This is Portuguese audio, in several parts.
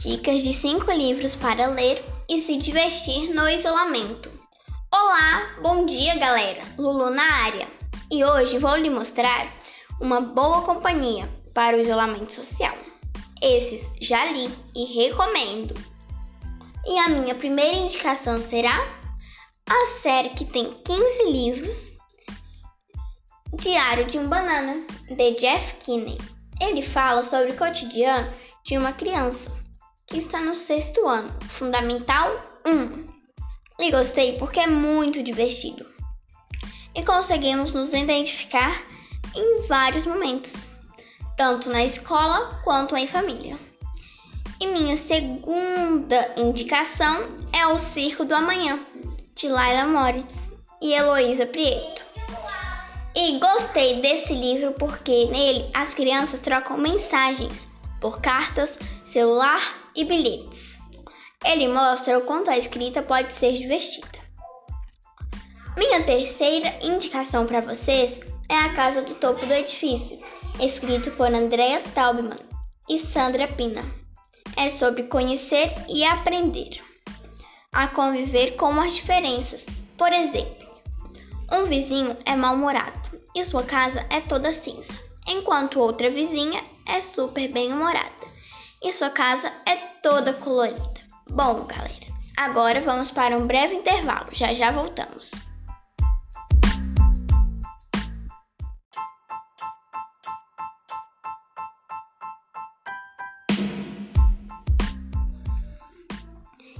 Dicas de 5 livros para ler e se divertir no isolamento. Olá, bom dia galera! Lulu na área. E hoje vou lhe mostrar uma boa companhia para o isolamento social. Esses já li e recomendo. E a minha primeira indicação será a série que tem 15 livros Diário de um Banana, de Jeff Kinney. Ele fala sobre o cotidiano de uma criança que está no sexto ano, Fundamental 1. E gostei porque é muito divertido. E conseguimos nos identificar em vários momentos, tanto na escola quanto em família. E minha segunda indicação é O Circo do Amanhã, de Laila Moritz e Heloísa Prieto. E gostei desse livro porque nele as crianças trocam mensagens por cartas, celular e bilhetes. Ele mostra o quanto a escrita pode ser divertida. Minha terceira indicação para vocês é A Casa do Topo do Edifício, escrito por Andrea Taubman e Sandra Pina. É sobre conhecer e aprender a conviver com as diferenças. Por exemplo, um vizinho é mal-humorado e sua casa é toda cinza, enquanto outra vizinha é super bem-humorada e sua casa é toda colorida. Bom, galera, agora vamos para um breve intervalo. Já já voltamos.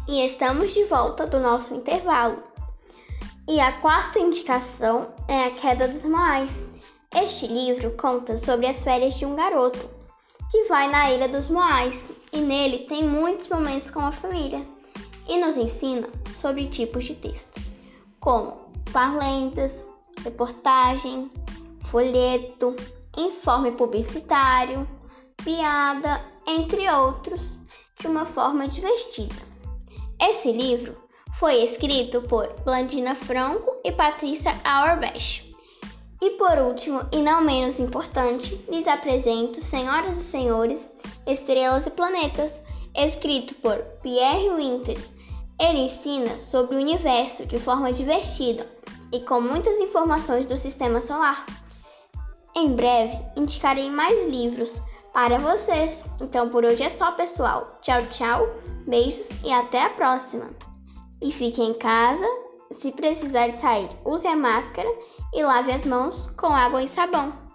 E estamos de volta do nosso intervalo. E a quarta indicação é A Queda dos Moais. Este livro conta sobre as férias de um garoto que vai na Ilha dos Moais e nele tem muitos momentos com a família e nos ensina sobre tipos de texto, como parlentas, reportagem, folheto, informe publicitário, piada, entre outros, de uma forma divertida. Esse livro foi escrito por Blandina Franco e Patrícia Auerbach. E por último, e não menos importante, lhes apresento Senhoras e Senhores, Estrelas e Planetas, escrito por Pierre Winters. Ele ensina sobre o universo de forma divertida e com muitas informações do sistema solar. Em breve, indicarei mais livros para vocês. Então por hoje é só, pessoal. Tchau, tchau, beijos e até a próxima. E fique em casa. Se precisar sair, use a máscara e lave as mãos com água e sabão.